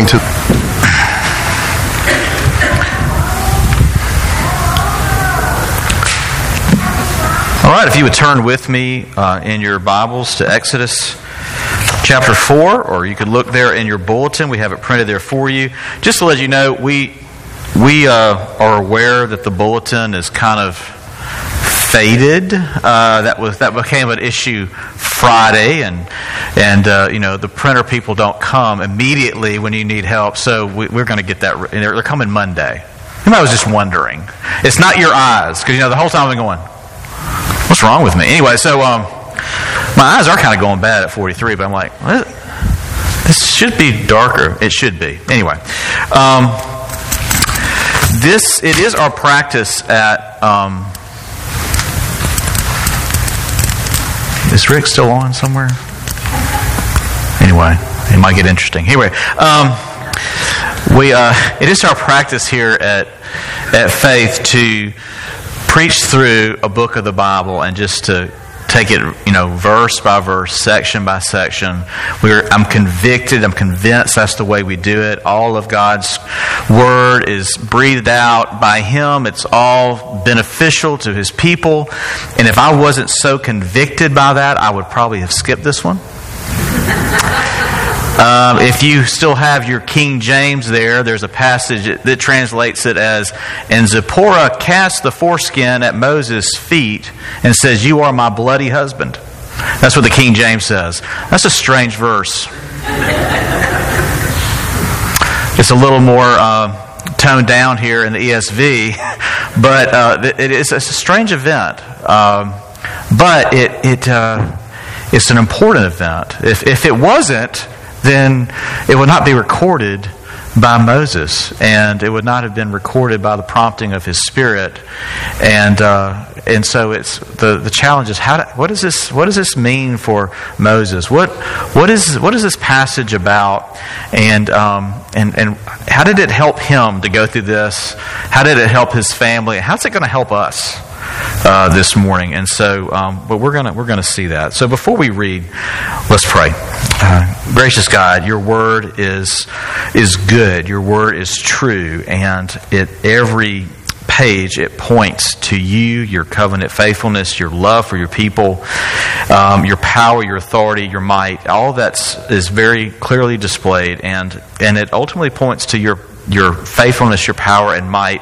going to. All right, if you would turn with me uh, in your Bibles to Exodus chapter 4, or you could look there in your bulletin. We have it printed there for you. Just to let you know, we, we uh, are aware that the bulletin is kind of faded. Uh, that was that became an issue Friday, and and uh, you know the printer people don't come immediately when you need help, so we, are going to get that. They're, they're coming Monday. I was just wondering. It's not your eyes, because you know the whole time I've been going, "What's wrong with me?" Anyway, so um, my eyes are kind of going bad at 43, but I'm like, what? this should be darker. It should be. Anyway, um, this it is our practice at. Um, Is Rick still on somewhere? Anyway, it might get interesting. Anyway, um, we uh, it is our practice here at at Faith to preach through a book of the Bible and just to take it, you know, verse by verse, section by section. We're, I'm convicted, I'm convinced that's the way we do it. All of God's Word is breathed out by Him, it's all beneficial to His people. And if I wasn't so convicted by that, I would probably have skipped this one. Um, if you still have your King James there, there's a passage that translates it as, And Zipporah cast the foreskin at Moses' feet and says, You are my bloody husband. That's what the King James says. That's a strange verse. It's a little more uh, toned down here in the ESV, but uh, it is, a strange event. Um, but it, it, uh, it's an important event. If, if it wasn't, then it would not be recorded by Moses, and it would not have been recorded by the prompting of his spirit. And uh, and so it's the, the challenge is how do, what does this what does this mean for Moses? What what is what is this passage about? And um, and and how did it help him to go through this? How did it help his family? How's it going to help us? Uh, this morning, and so, um, but we're gonna we're gonna see that. So before we read, let's pray. Uh, gracious God, Your Word is is good. Your Word is true, and it every page it points to you, your covenant faithfulness, your love for your people, um, your power, your authority, your might. All that is very clearly displayed, and and it ultimately points to your your faithfulness, your power, and might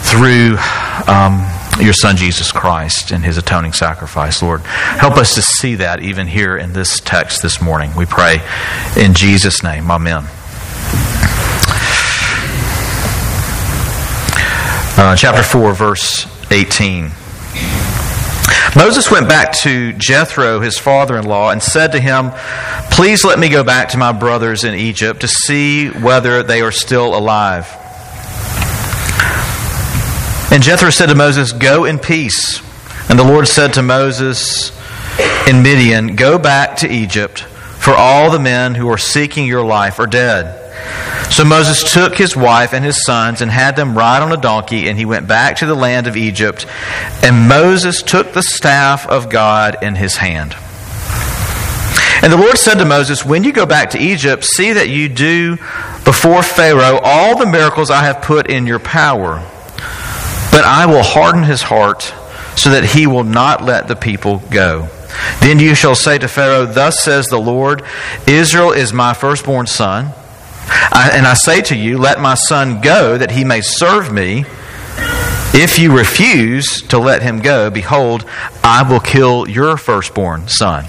through. Um, your Son Jesus Christ and his atoning sacrifice, Lord. Help us to see that even here in this text this morning. We pray in Jesus' name. Amen. Uh, chapter 4, verse 18. Moses went back to Jethro, his father in law, and said to him, Please let me go back to my brothers in Egypt to see whether they are still alive. And Jethro said to Moses, Go in peace. And the Lord said to Moses in Midian, Go back to Egypt, for all the men who are seeking your life are dead. So Moses took his wife and his sons and had them ride on a donkey, and he went back to the land of Egypt. And Moses took the staff of God in his hand. And the Lord said to Moses, When you go back to Egypt, see that you do before Pharaoh all the miracles I have put in your power. But I will harden his heart so that he will not let the people go. Then you shall say to Pharaoh, Thus says the Lord, Israel is my firstborn son. I, and I say to you, Let my son go, that he may serve me. If you refuse to let him go, behold, I will kill your firstborn son.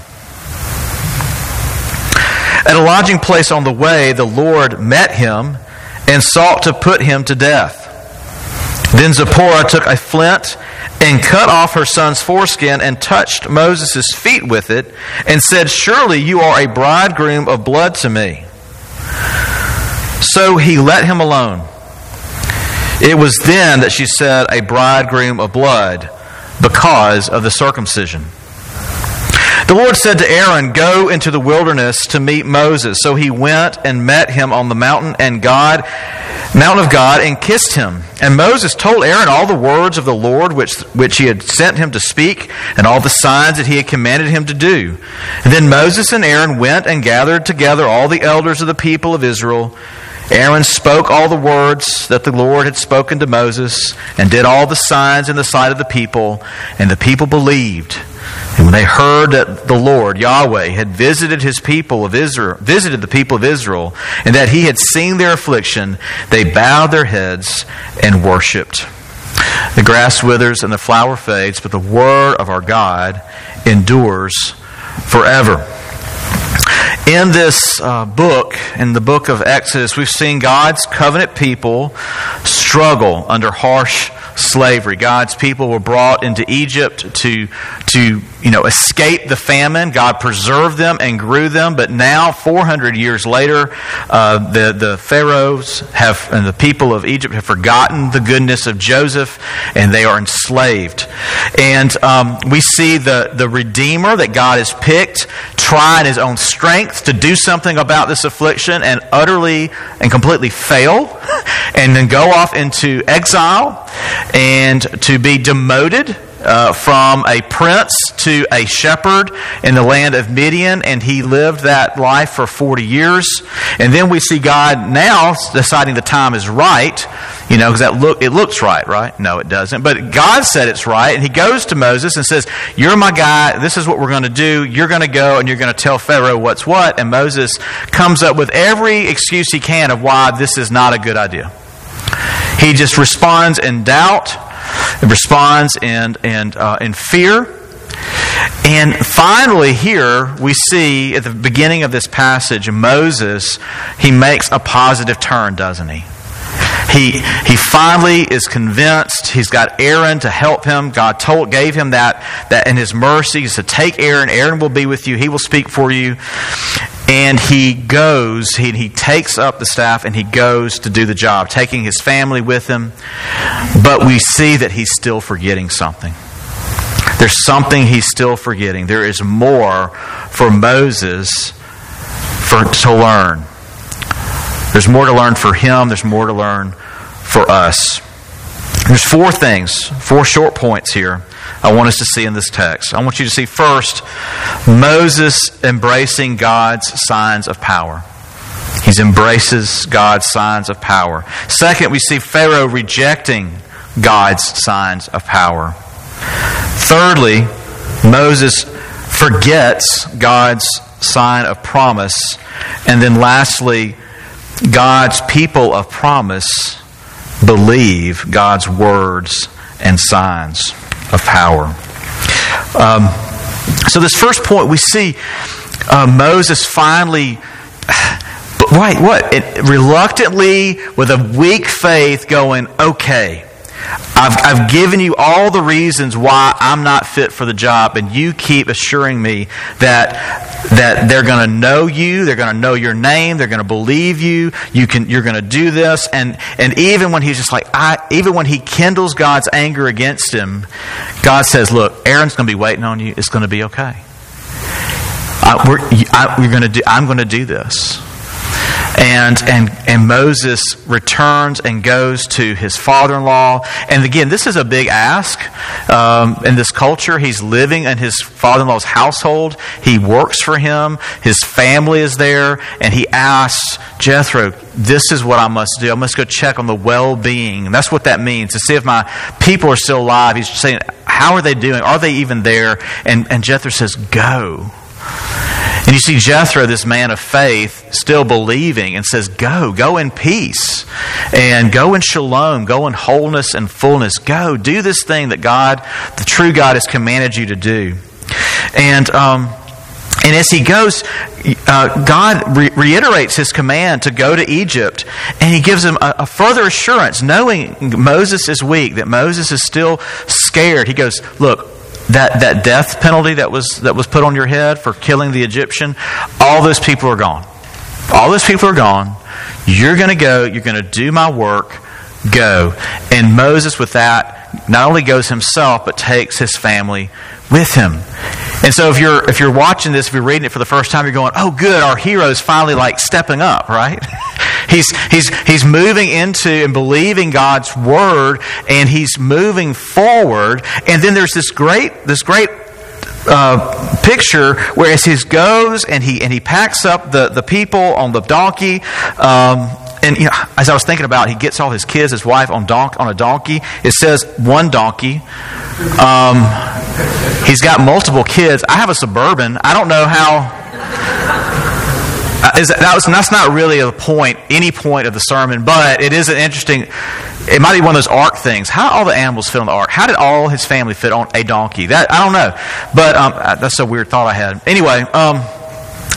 At a lodging place on the way, the Lord met him and sought to put him to death. Then Zipporah took a flint and cut off her son's foreskin and touched Moses' feet with it and said, Surely you are a bridegroom of blood to me. So he let him alone. It was then that she said, A bridegroom of blood, because of the circumcision. The Lord said to Aaron, Go into the wilderness to meet Moses. So he went and met him on the mountain and God mountain of God and kissed him. And Moses told Aaron all the words of the Lord which, which he had sent him to speak and all the signs that he had commanded him to do. And then Moses and Aaron went and gathered together all the elders of the people of Israel. Aaron spoke all the words that the Lord had spoken to Moses and did all the signs in the sight of the people, and the people believed. And when they heard that the Lord, Yahweh, had visited his people of Israel, visited the people of Israel, and that he had seen their affliction, they bowed their heads and worshipped. The grass withers and the flower fades, but the word of our God endures forever. In this uh, book, in the book of Exodus, we've seen God's covenant people struggle under harsh slavery. God's people were brought into Egypt to, to you know, escape the famine. God preserved them and grew them. But now, 400 years later, uh, the, the pharaohs have, and the people of Egypt have forgotten the goodness of Joseph and they are enslaved. And um, we see the, the Redeemer that God has picked try in his own strength to do something about this affliction and utterly and completely fail and then go off into exile and to be demoted uh, from a prince to a shepherd in the land of Midian, and he lived that life for 40 years. And then we see God now deciding the time is right, you know, because that look it looks right, right? No, it doesn't. But God said it's right, and He goes to Moses and says, "You're my guy. This is what we're going to do. You're going to go and you're going to tell Pharaoh what's what." And Moses comes up with every excuse he can of why this is not a good idea. He just responds in doubt it responds in, in, uh, in fear. And finally, here we see at the beginning of this passage, Moses, he makes a positive turn, doesn't he? He, he finally is convinced. He's got Aaron to help him. God told, gave him that, that in his mercy to take Aaron. Aaron will be with you. He will speak for you. And he goes, he, he takes up the staff and he goes to do the job, taking his family with him. But we see that he's still forgetting something. There's something he's still forgetting. There is more for Moses for, to learn. There's more to learn for him, there's more to learn for us. There's four things, four short points here I want us to see in this text. I want you to see first Moses embracing God's signs of power. He embraces God's signs of power. Second, we see Pharaoh rejecting God's signs of power. Thirdly, Moses forgets God's sign of promise. And then lastly, God's people of promise believe God's words and signs of power. Um, so, this first point, we see uh, Moses finally, but right, what? It, reluctantly, with a weak faith, going, okay, I've, I've given you all the reasons why I'm not fit for the job, and you keep assuring me that, that they're going to know you, they're going to know your name, they're going to believe you, you can, you're going to do this. And, and even when he's just like, I, even when he kindles God's anger against him, God says, Look, Aaron's going to be waiting on you, it's going to be okay. I, I, we're going to do, I'm going to do this. And, and, and Moses returns and goes to his father in law. And again, this is a big ask um, in this culture. He's living in his father in law's household, he works for him, his family is there, and he asks Jethro, This is what I must do. I must go check on the well being. And that's what that means to see if my people are still alive. He's saying, How are they doing? Are they even there? And, and Jethro says, Go. And you see Jethro, this man of faith, still believing and says, Go, go in peace and go in shalom, go in wholeness and fullness. Go, do this thing that God, the true God, has commanded you to do. And, um, and as he goes, uh, God re- reiterates his command to go to Egypt, and he gives him a, a, further assurance, knowing Moses is weak, that Moses is still scared. He goes, Look, that, that death penalty that was, that was put on your head for killing the Egyptian, all those people are gone. All those people are gone. You're going to go, you're going to do my work, go. And Moses, with that, not only goes himself, but takes his family with him. And so if you're if you're watching this, if you're reading it for the first time, you're going, "Oh, good, our hero's finally like stepping up, right?" he's he's he's moving into and believing God's word, and he's moving forward. And then there's this great this great uh, picture where as he goes and he and he packs up the the people on the donkey. Um, and you know, as I was thinking about, it, he gets all his kids, his wife on don- on a donkey. It says one donkey. Um, he's got multiple kids. I have a suburban. I don't know how. Uh, is, that was, that's not really a point, any point of the sermon, but it is an interesting. It might be one of those ark things. How all the animals fit on the ark? How did all his family fit on a donkey? That I don't know, but um, uh, that's a weird thought I had. Anyway, um,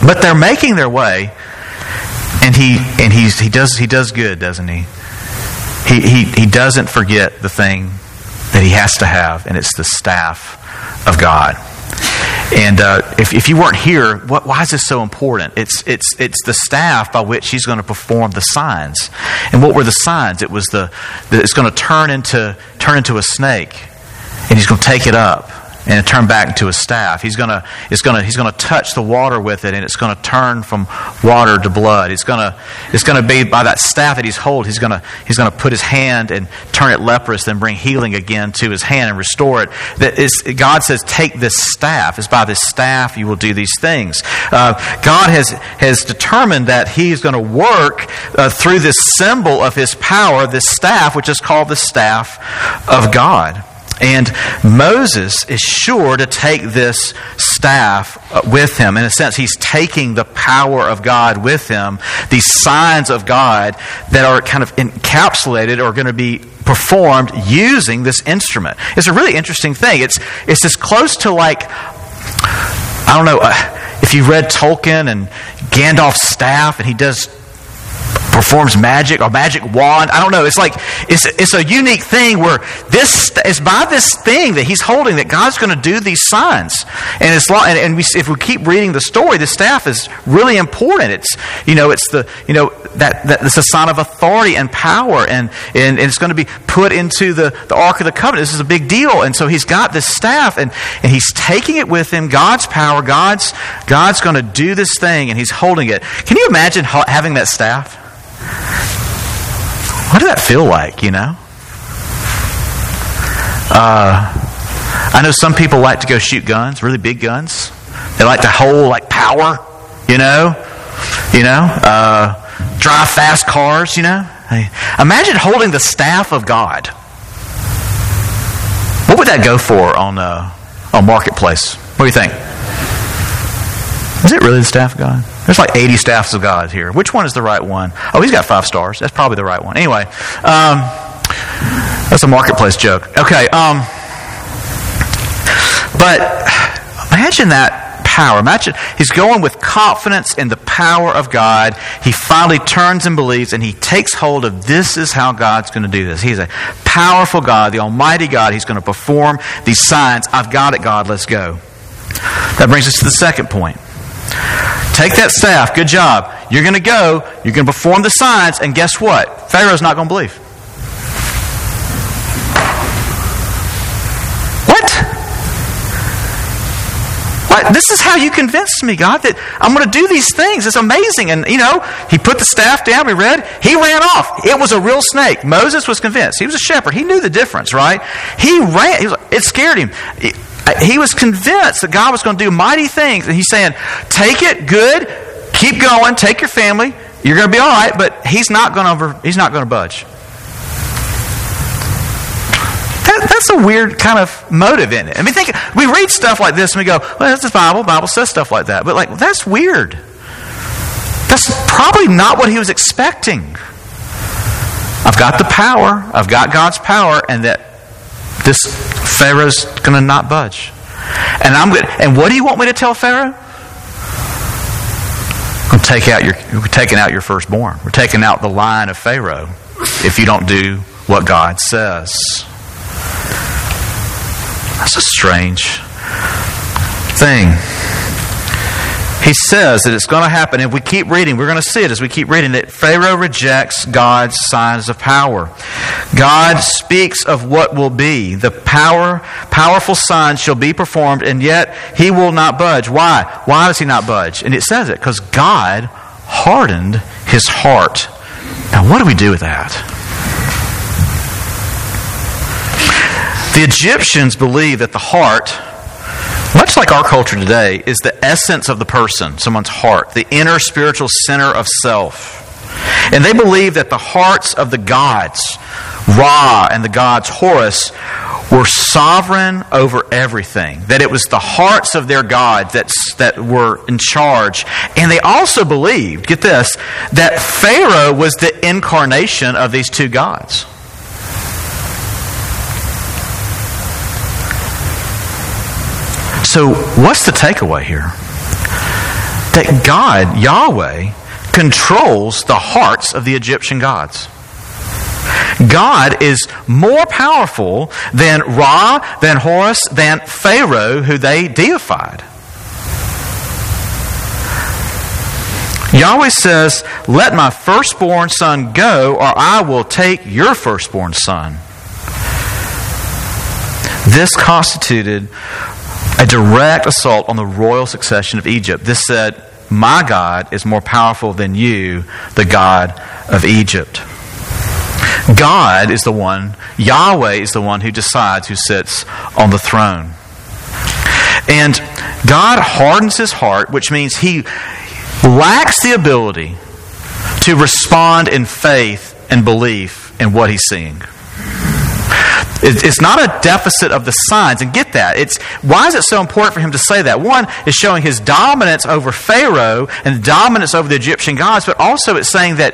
but they're making their way, and he and he's he does he does good, doesn't he? He he he doesn't forget the thing that he has to have, and it's the staff of God. And uh, if, if you weren't here, what, why is this so important? It's, it's, it's the staff by which he's going to perform the signs. And what were the signs? It was the, the it's going to turn into, turn into a snake, and he's going to take it up and turn back to a staff. He's to, it's to, he's to touch the water with it, and it's to turn from water to blood. It's to, it's to be by that staff that he's hold. He's to, he's to put his hand and turn it leprous, then bring healing again to his hand and restore it. That is, God says, take this staff. It's by this staff you will do these things. Uh, God has has determined that He's going to work uh, through this symbol of His power, this staff, which is called the staff of God. And Moses is sure to take this staff uh, with him. In a sense, he's taking the power of God with him, these signs of God that are kind of encapsulated or going to be performed using this instrument. It's a really interesting thing. It's, it's as close to like, I don't know, uh, if you read Tolkien and Gandalf's staff and he does performs magic or magic wand. I don't know. It's like it's it's a unique thing where this is by this thing that he's holding that God's going to do these signs. And it's and, and we, if we keep reading the story, the staff is really important. It's you know it's the you know that, that it's a sign of authority and power, and, and, and it's going to be put into the, the Ark of the Covenant. This is a big deal. And so he's got this staff, and, and he's taking it with him. God's power, God's, God's going to do this thing, and he's holding it. Can you imagine having that staff? What did that feel like, you know? Uh, I know some people like to go shoot guns, really big guns. They like to hold like power, you know, you know, uh, drive fast cars, you know. Imagine holding the staff of God. What would that go for on uh, on marketplace? What do you think? Is it really the staff of God? There's like 80 staffs of God here. Which one is the right one? Oh, he's got five stars. That's probably the right one. Anyway, um, that's a marketplace joke. Okay, um, but imagine that power. Imagine he's going with confidence in the power of God. He finally turns and believes, and he takes hold of this is how God's going to do this. He's a powerful God, the Almighty God. He's going to perform these signs. I've got it, God. Let's go. That brings us to the second point. Take that staff. Good job. You're going to go. You're going to perform the signs. And guess what? Pharaoh's not going to believe. This is how you convinced me, God, that I'm going to do these things. It's amazing. And, you know, he put the staff down. We read. He ran off. It was a real snake. Moses was convinced. He was a shepherd. He knew the difference, right? He ran. He was, it scared him. He was convinced that God was going to do mighty things. And he's saying, take it, good, keep going, take your family, you're going to be all right, but he's not going to, over, he's not going to budge. That, that's a weird kind of motive in it. I mean, think, we read stuff like this and we go, well, that's the Bible. The Bible says stuff like that. But, like, that's weird. That's probably not what he was expecting. I've got the power, I've got God's power, and that this Pharaoh's going to not budge. And I'm going and what do you want me to tell Pharaoh? I'm take out your we're taking out your firstborn. We're taking out the line of Pharaoh if you don't do what God says. That's a strange thing he says that it's going to happen. If we keep reading, we're going to see it as we keep reading that Pharaoh rejects God's signs of power. God speaks of what will be. The power, powerful signs shall be performed, and yet he will not budge. Why? Why does he not budge? And it says it because God hardened his heart. Now, what do we do with that? The Egyptians believe that the heart much like our culture today, is the essence of the person, someone's heart, the inner spiritual center of self. And they believed that the hearts of the gods, Ra and the gods Horus, were sovereign over everything. That it was the hearts of their gods that, that were in charge. And they also believed, get this, that Pharaoh was the incarnation of these two gods. So, what's the takeaway here? That God, Yahweh, controls the hearts of the Egyptian gods. God is more powerful than Ra, than Horus, than Pharaoh, who they deified. Yahweh says, Let my firstborn son go, or I will take your firstborn son. This constituted a direct assault on the royal succession of Egypt. This said, My God is more powerful than you, the God of Egypt. God is the one, Yahweh is the one who decides who sits on the throne. And God hardens his heart, which means he lacks the ability to respond in faith and belief in what he's seeing. It's not a deficit of the signs, and get that. It's why is it so important for him to say that? One is showing his dominance over Pharaoh and dominance over the Egyptian gods, but also it's saying that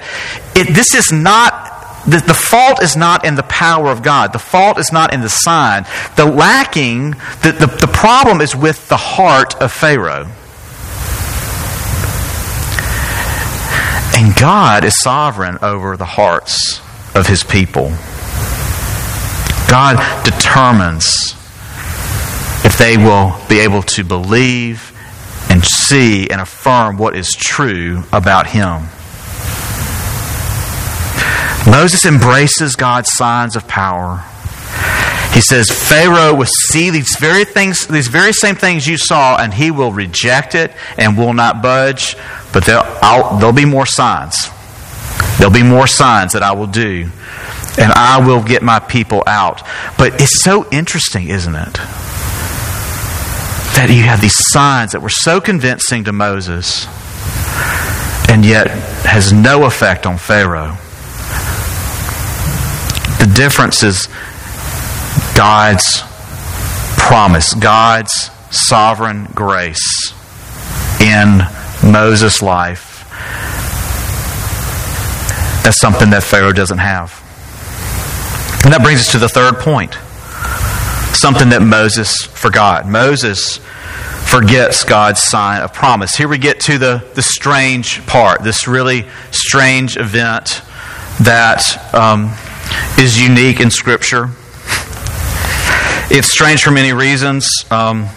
it, this is not the, the, fault is not in the power of God. The fault is not in the sign. The lacking, the, the, the problem is with the heart of Pharaoh. And God is sovereign over the hearts of his people. God determines if they will be able to believe and see and affirm what is true about him. Moses embraces God's signs of power. He says Pharaoh will see these very things, these very same things you saw, and he will reject it and will not budge. But there'll, there'll be more signs. There'll be more signs that I will do, and I will get my people out. But it's so interesting, isn't it? That you have these signs that were so convincing to Moses, and yet has no effect on Pharaoh. The difference is God's promise, God's sovereign grace in Moses' life. That's something that Pharaoh doesn't have. And that brings us to the third point something that Moses forgot. Moses forgets God's sign of promise. Here we get to the, the strange part, this really strange event that um, is unique in Scripture. It's strange for many reasons. Um,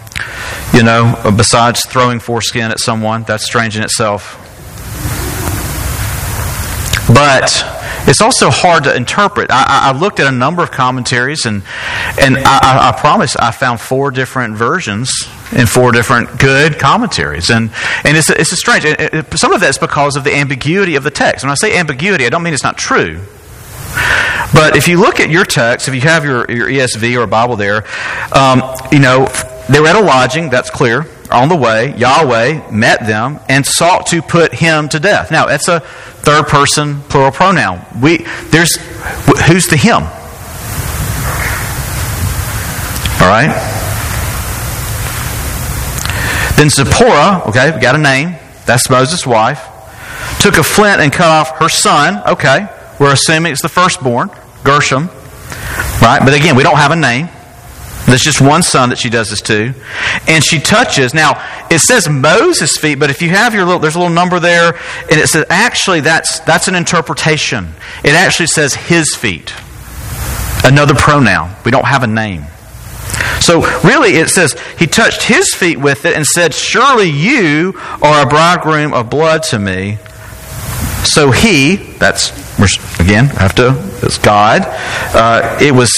you know, besides throwing foreskin at someone, that's strange in itself. But it's also hard to interpret. I, I, looked at a number of commentaries, and and I, I, promise I found four different versions in four different good commentaries, and and it's a, it's a strange. Some of that's because of the ambiguity of the text. When I say ambiguity, I don't mean it's not true. But if you look at your text, if you have your, your ESV or Bible there, um, you know, they were at a lodging, that's clear. On the way, Yahweh met them and sought to put him to death. Now, that's a third person plural pronoun. We, there's, who's the him? All right? Then Zipporah, okay, we got a name. That's Moses' wife. Took a flint and cut off her son. Okay. We're assuming it's the firstborn, Gershom. Right? But again, we don't have a name. There's just one son that she does this to. And she touches. Now, it says Moses' feet, but if you have your little, there's a little number there, and it says actually that's, that's an interpretation. It actually says his feet. Another pronoun. We don't have a name. So really, it says, he touched his feet with it and said, Surely you are a bridegroom of blood to me. So he, that's, again, I have to, it's God, uh, it was,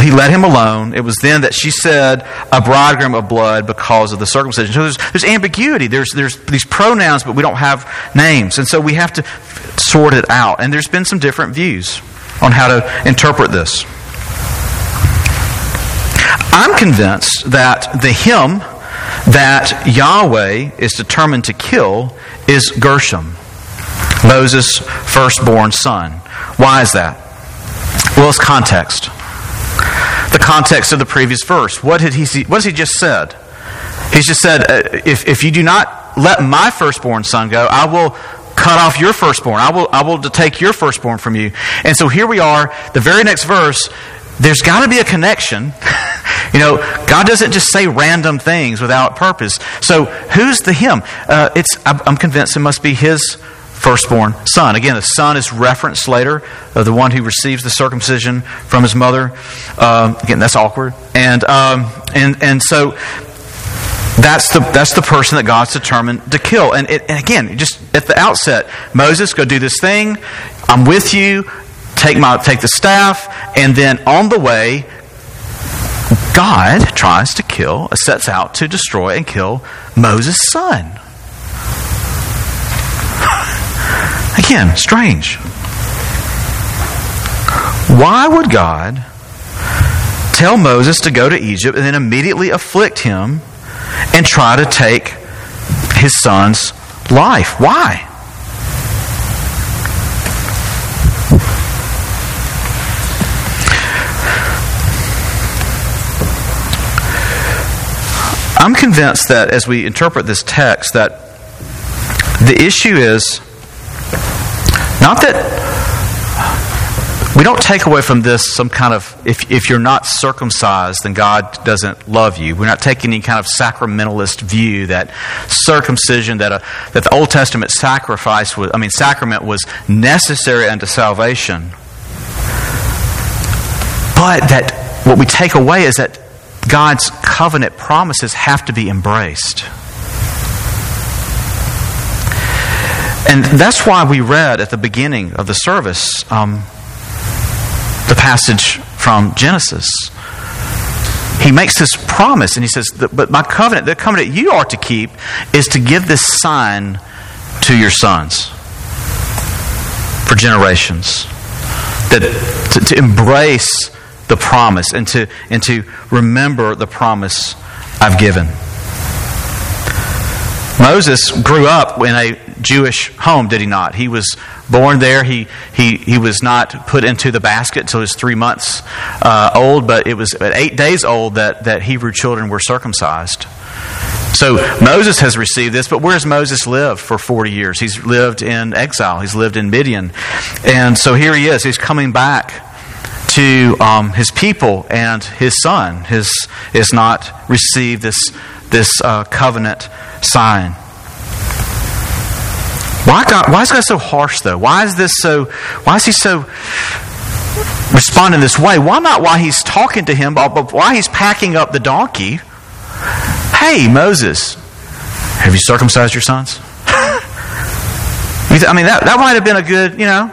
he let him alone. It was then that she said, a bridegroom of blood because of the circumcision. So there's, there's ambiguity. There's, there's these pronouns, but we don't have names. And so we have to sort it out. And there's been some different views on how to interpret this. I'm convinced that the him that Yahweh is determined to kill is Gershom. Moses' firstborn son. Why is that? Well, it's context. The context of the previous verse. What, did he, see, what has he just said? He's just said, uh, if, if you do not let my firstborn son go, I will cut off your firstborn. I will, I will take your firstborn from you. And so here we are, the very next verse, there's got to be a connection. you know, God doesn't just say random things without purpose. So who's the him? Uh, it's, I'm convinced it must be his firstborn son. Again, the son is referenced later, uh, the one who receives the circumcision from his mother. Um, again, that's awkward. And, um, and, and so that's the, that's the person that God's determined to kill. And, it, and again, just at the outset, Moses, go do this thing. I'm with you. Take, my, take the staff. And then on the way, God tries to kill, sets out to destroy and kill Moses' son. Again, strange. Why would God tell Moses to go to Egypt and then immediately afflict him and try to take his son's life. Why? I'm convinced that as we interpret this text that the issue is not that we don't take away from this some kind of, if, if you're not circumcised, then God doesn't love you. We're not taking any kind of sacramentalist view that circumcision, that, a, that the Old Testament sacrifice was, I mean, sacrament was necessary unto salvation. But that what we take away is that God's covenant promises have to be embraced. And that's why we read at the beginning of the service. Um, the passage from Genesis. He makes this promise and he says, But my covenant, the covenant you are to keep, is to give this sign to your sons for generations. That to, to embrace the promise and to, and to remember the promise I've given. Moses grew up in a Jewish home, did he not? He was born there. He, he, he was not put into the basket until he was three months uh, old, but it was at eight days old that, that Hebrew children were circumcised. So Moses has received this, but where has Moses lived for 40 years? He's lived in exile, he's lived in Midian. And so here he is. He's coming back to um, his people, and his son has, has not received this, this uh, covenant sign. Why, God, why is God so harsh, though? Why is this so, why is he so responding this way? Why not why he's talking to him, but why he's packing up the donkey? Hey, Moses, have you circumcised your sons? I mean, that, that might have been a good, you know,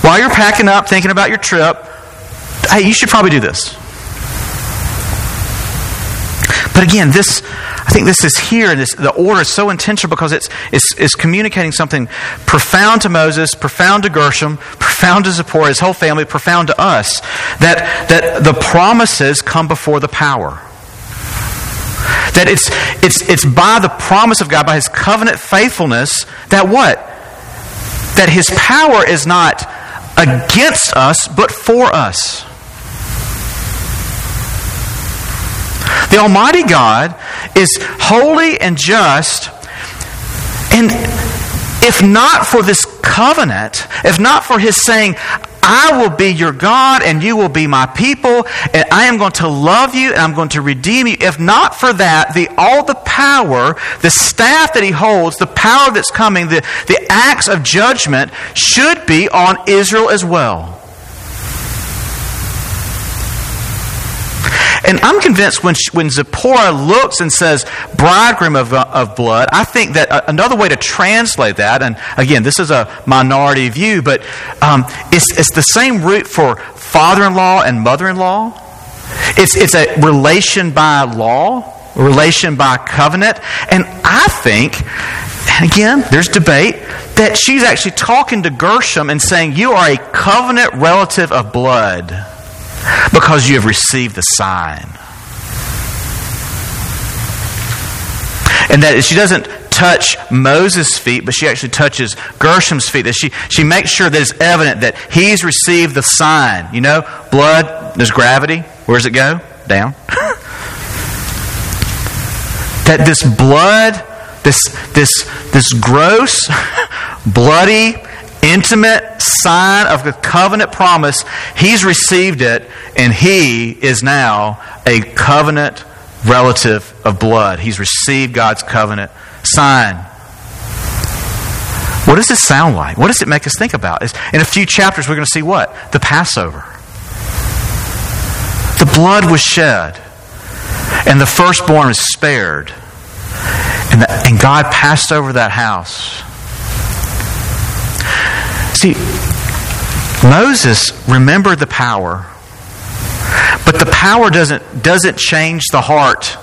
while you're packing up, thinking about your trip, hey, you should probably do this. But again, this I think this is here, and this, the order is so intentional because it's, it's, it's, communicating something profound to Moses, profound to Gershom, profound to Zipporah, his whole family, profound to us, that, that the promises come before the power. That it's, it's, it's by the promise of God, by his covenant faithfulness, that what? That his power is not against us, but for us. The Almighty God is holy and just. And if not for this covenant, if not for His saying, I will be your God and you will be my people, and I am going to love you and I'm going to redeem you. If not for that, the, all the power, the staff that he holds, the power that's coming, the, the acts of judgment should be on Israel as well. And I'm convinced when, when Zipporah looks and says, bridegroom of, uh, of blood, I think that uh, another way to translate that, and again, this is a minority view, but um, it's, it's the same root for father in law and mother in law. It's, it's a relation by law, relation by covenant. And I think, and again, there's debate, that she's actually talking to Gershom and saying, You are a covenant relative of blood because you have received the sign. And that she doesn't touch Moses' feet, but she actually touches Gershom's feet. That she, she makes sure that it's evident that he's received the sign. You know, blood, there's gravity. Where does it go? Down. that this blood, this, this, this gross, bloody, intimate sign of the covenant promise, he's received it, and he is now a covenant relative of blood. He's received God's covenant sign. What does this sound like? What does it make us think about? In a few chapters, we're going to see what? The Passover. The blood was shed, and the firstborn was spared. And, the, and God passed over that house. See, Moses remembered the power, but the power doesn't, doesn't change the heart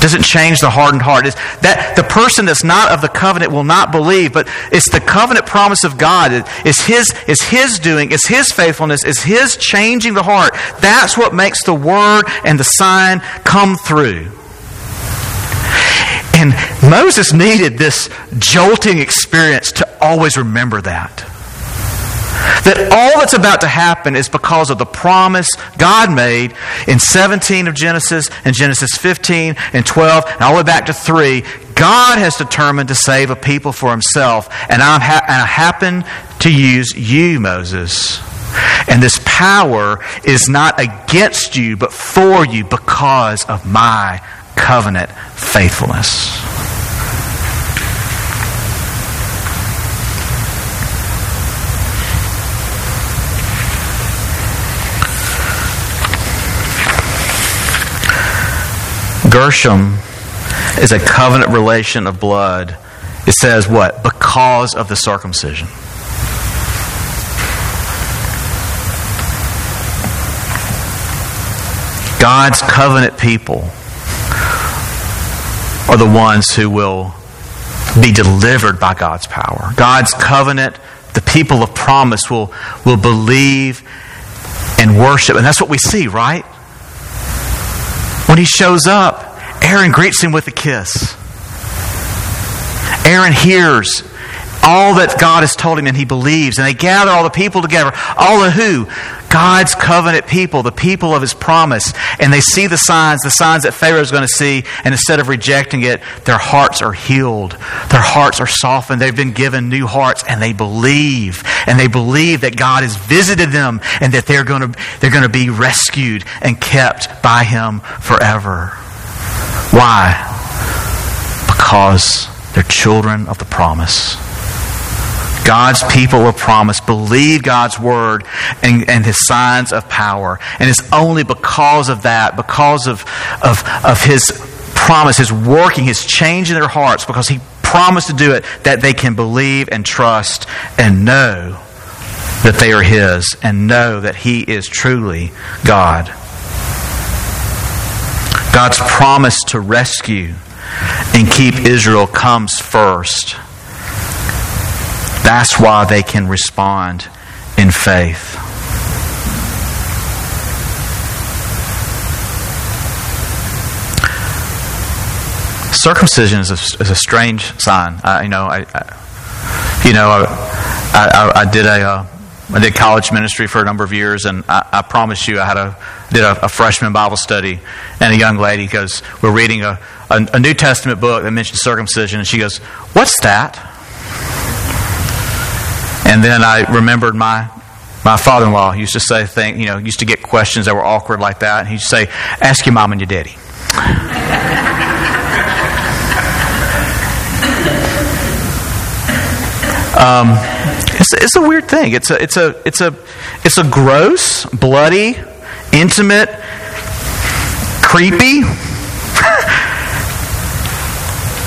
doesn't change the hardened heart. It's that the person that's not of the covenant will not believe, but it's the covenant promise of God. It's his, it's his doing, it's his faithfulness, it's his changing the heart. That's what makes the word and the sign come through. And Moses needed this jolting experience to always remember that. That all that's about to happen is because of the promise God made in 17 of Genesis and Genesis 15 and 12 and all the way back to 3. God has determined to save a people for himself, and, I'm ha- and I happen to use you, Moses. And this power is not against you, but for you because of my covenant faithfulness. Gershom is a covenant relation of blood. It says what? Because of the circumcision. God's covenant people are the ones who will be delivered by God's power. God's covenant, the people of promise will, will believe and worship. And that's what we see, right? He shows up, Aaron greets him with a kiss. Aaron hears all that God has told him and he believes. And they gather all the people together. All the who? God's covenant people, the people of his promise. And they see the signs, the signs that Pharaoh is going to see. And instead of rejecting it, their hearts are healed. Their hearts are softened. They've been given new hearts and they believe. And they believe that God has visited them and that they're going to, they're going to be rescued and kept by him forever. Why? Because they're children of the promise. God's people of promise believe God's word and, and his signs of power. And it's only because of that, because of, of, of his promise, his working, his change in their hearts, because he promised to do it, that they can believe and trust and know that they are his and know that he is truly God. God's promise to rescue and keep Israel comes first. That's why they can respond in faith. Circumcision is a, is a strange sign. I, you know, I, I you know, I, I, I did a, uh, I did college ministry for a number of years, and I, I promise you, I had a did a, a, freshman Bible study, and a young lady goes, "We're reading a, a, a New Testament book that mentions circumcision," and she goes, "What's that?" And then I remembered my my father-in-law used to say thing, you know, used to get questions that were awkward like that. And he'd say, "Ask your mom and your daddy." um, it's, it's a weird thing. It's a it's a it's a it's a gross, bloody, intimate, creepy.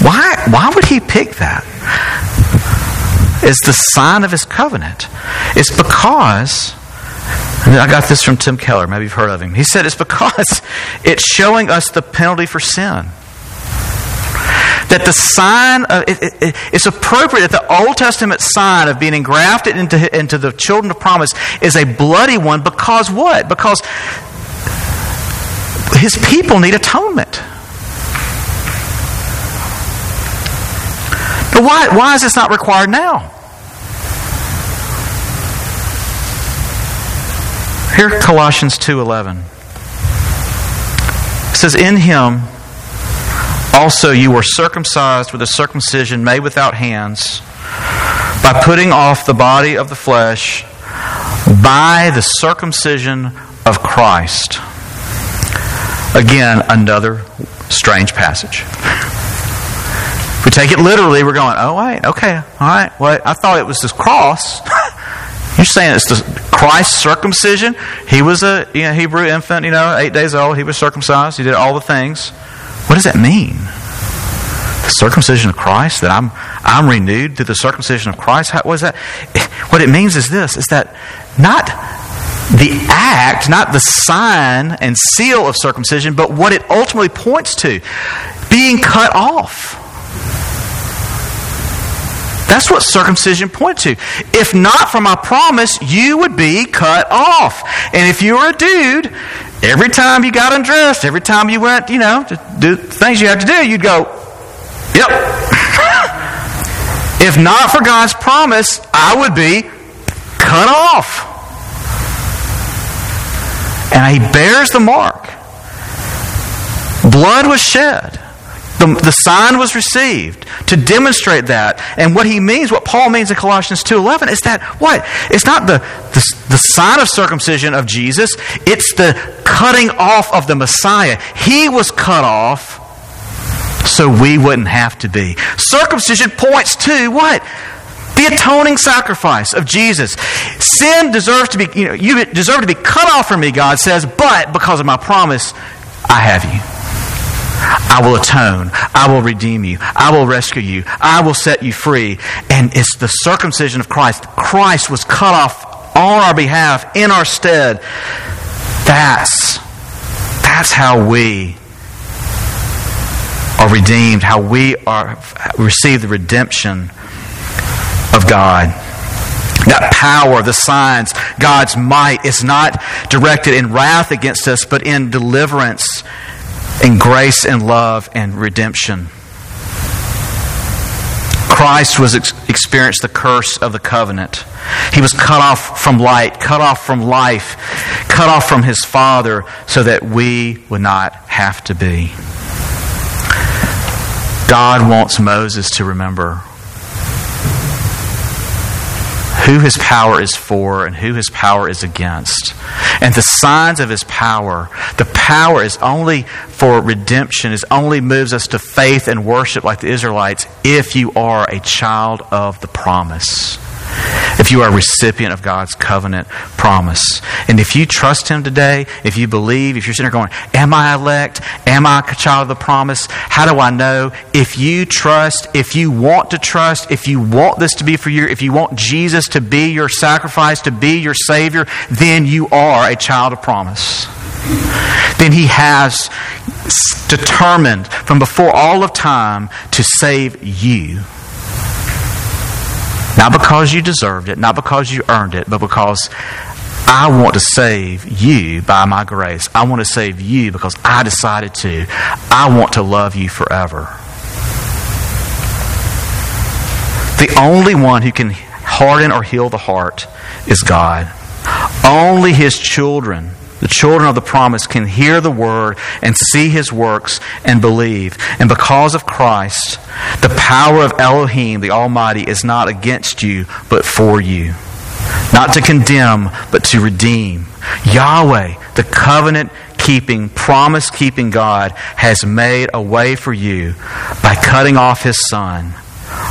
why why would he pick that? Is the sign of his covenant. It's because, I got this from Tim Keller, maybe you've heard of him. He said it's because it's showing us the penalty for sin. That the sign, of, it, it, it's appropriate that the Old Testament sign of being engrafted into, into the children of promise is a bloody one because what? Because his people need atonement. But why, why is this not required now? Here Colossians 2:11. It says in him also you were circumcised with a circumcision made without hands by putting off the body of the flesh by the circumcision of Christ. Again, another strange passage. We take it literally, we're going, oh, wait, okay, all right. Well, I thought it was this cross. You're saying it's the Christ's circumcision? He was a you know, Hebrew infant, you know, eight days old. He was circumcised. He did all the things. What does that mean? The circumcision of Christ? That I'm, I'm renewed through the circumcision of Christ? How, what is that? What it means is this, is that not the act, not the sign and seal of circumcision, but what it ultimately points to being cut off. That's what circumcision points to. If not for my promise, you would be cut off. And if you were a dude, every time you got undressed, every time you went, you know, to do things you have to do, you'd go, yep. if not for God's promise, I would be cut off. And he bears the mark. Blood was shed. The, the sign was received to demonstrate that. And what he means, what Paul means in Colossians 2.11 is that, what? It's not the, the, the sign of circumcision of Jesus. It's the cutting off of the Messiah. He was cut off so we wouldn't have to be. Circumcision points to what? The atoning sacrifice of Jesus. Sin deserves to be, you know, you deserve to be cut off from me, God says, but because of my promise, I have you. I will atone. I will redeem you. I will rescue you. I will set you free. And it's the circumcision of Christ. Christ was cut off on our behalf, in our stead. That's, that's how we are redeemed, how we are receive the redemption of God. That power, the signs, God's might is not directed in wrath against us, but in deliverance, in grace and love and redemption. Christ was ex- experienced the curse of the covenant. He was cut off from light, cut off from life, cut off from his Father, so that we would not have to be. God wants Moses to remember who his power is for and who his power is against. And the signs of his power, the power is only for redemption, is only moves us to faith and worship like the Israelites if you are a child of the promise if you are a recipient of God's covenant promise. And if you trust Him today, if you believe, if you're sitting there going, Am I elect? Am I a child of the promise? How do I know? If you trust, if you want to trust, if you want this to be for you, if you want Jesus to be your sacrifice, to be your Savior, then you are a child of promise. Then He has determined from before all of time to save you. Not because you deserved it, not because you earned it, but because I want to save you by my grace. I want to save you because I decided to. I want to love you forever. The only one who can harden or heal the heart is God. Only His children the children of the promise can hear the word and see his works and believe. And because of Christ, the power of Elohim, the Almighty, is not against you, but for you. Not to condemn, but to redeem. Yahweh, the covenant keeping, promise keeping God, has made a way for you by cutting off his Son,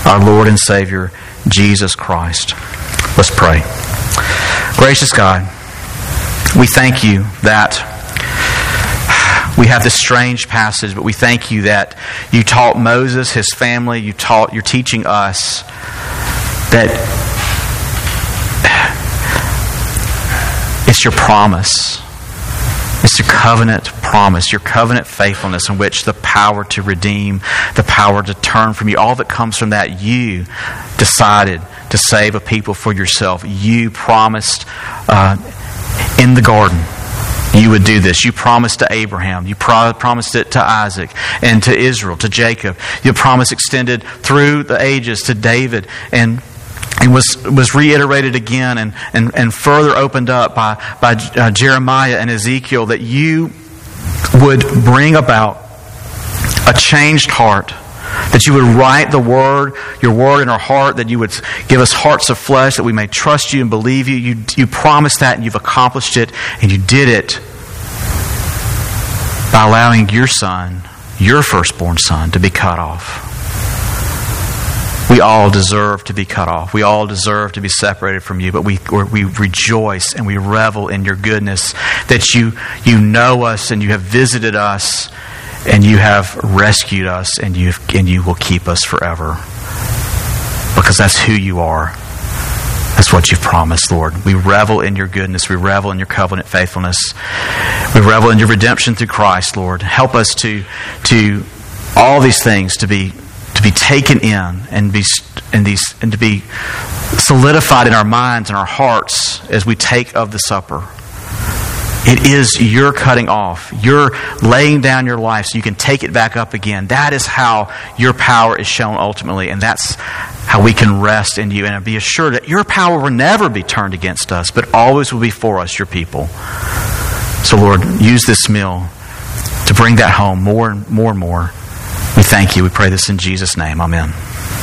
our Lord and Savior, Jesus Christ. Let's pray. Gracious God, we thank you that we have this strange passage, but we thank you that you taught Moses, his family, you taught, you're teaching us that it's your promise. It's your covenant promise, your covenant faithfulness, in which the power to redeem, the power to turn from you, all that comes from that, you decided to save a people for yourself. You promised uh, in the garden you would do this. You promised to Abraham. You pro- promised it to Isaac and to Israel, to Jacob. Your promise extended through the ages to David and it was, was reiterated again and, and, and further opened up by, by uh, Jeremiah and Ezekiel that you would bring about a changed heart that you would write the word, your word in our heart, that you would give us hearts of flesh, that we may trust you and believe you. You, you promised that and you've accomplished it, and you did it by allowing your son, your firstborn son, to be cut off. We all deserve to be cut off. We all deserve to be separated from you, but we, we rejoice and we revel in your goodness that you, you know us and you have visited us and you have rescued us and you and you will keep us forever. Because that's who you are. That's what you've promised lord. We revel in your goodness. We revel in your covenant faithfulness. We revel in your redemption through christ lord. Help us to to all these things to be to be taken in and be and these and to be solidified in our minds and our hearts as we take of the supper it is your cutting off. You're laying down your life so you can take it back up again. That is how your power is shown ultimately, and that's how we can rest in you and be assured that your power will never be turned against us, but always will be for us, your people. So, Lord, use this meal to bring that home more and more and more. We thank you. We pray this in Jesus' name. Amen.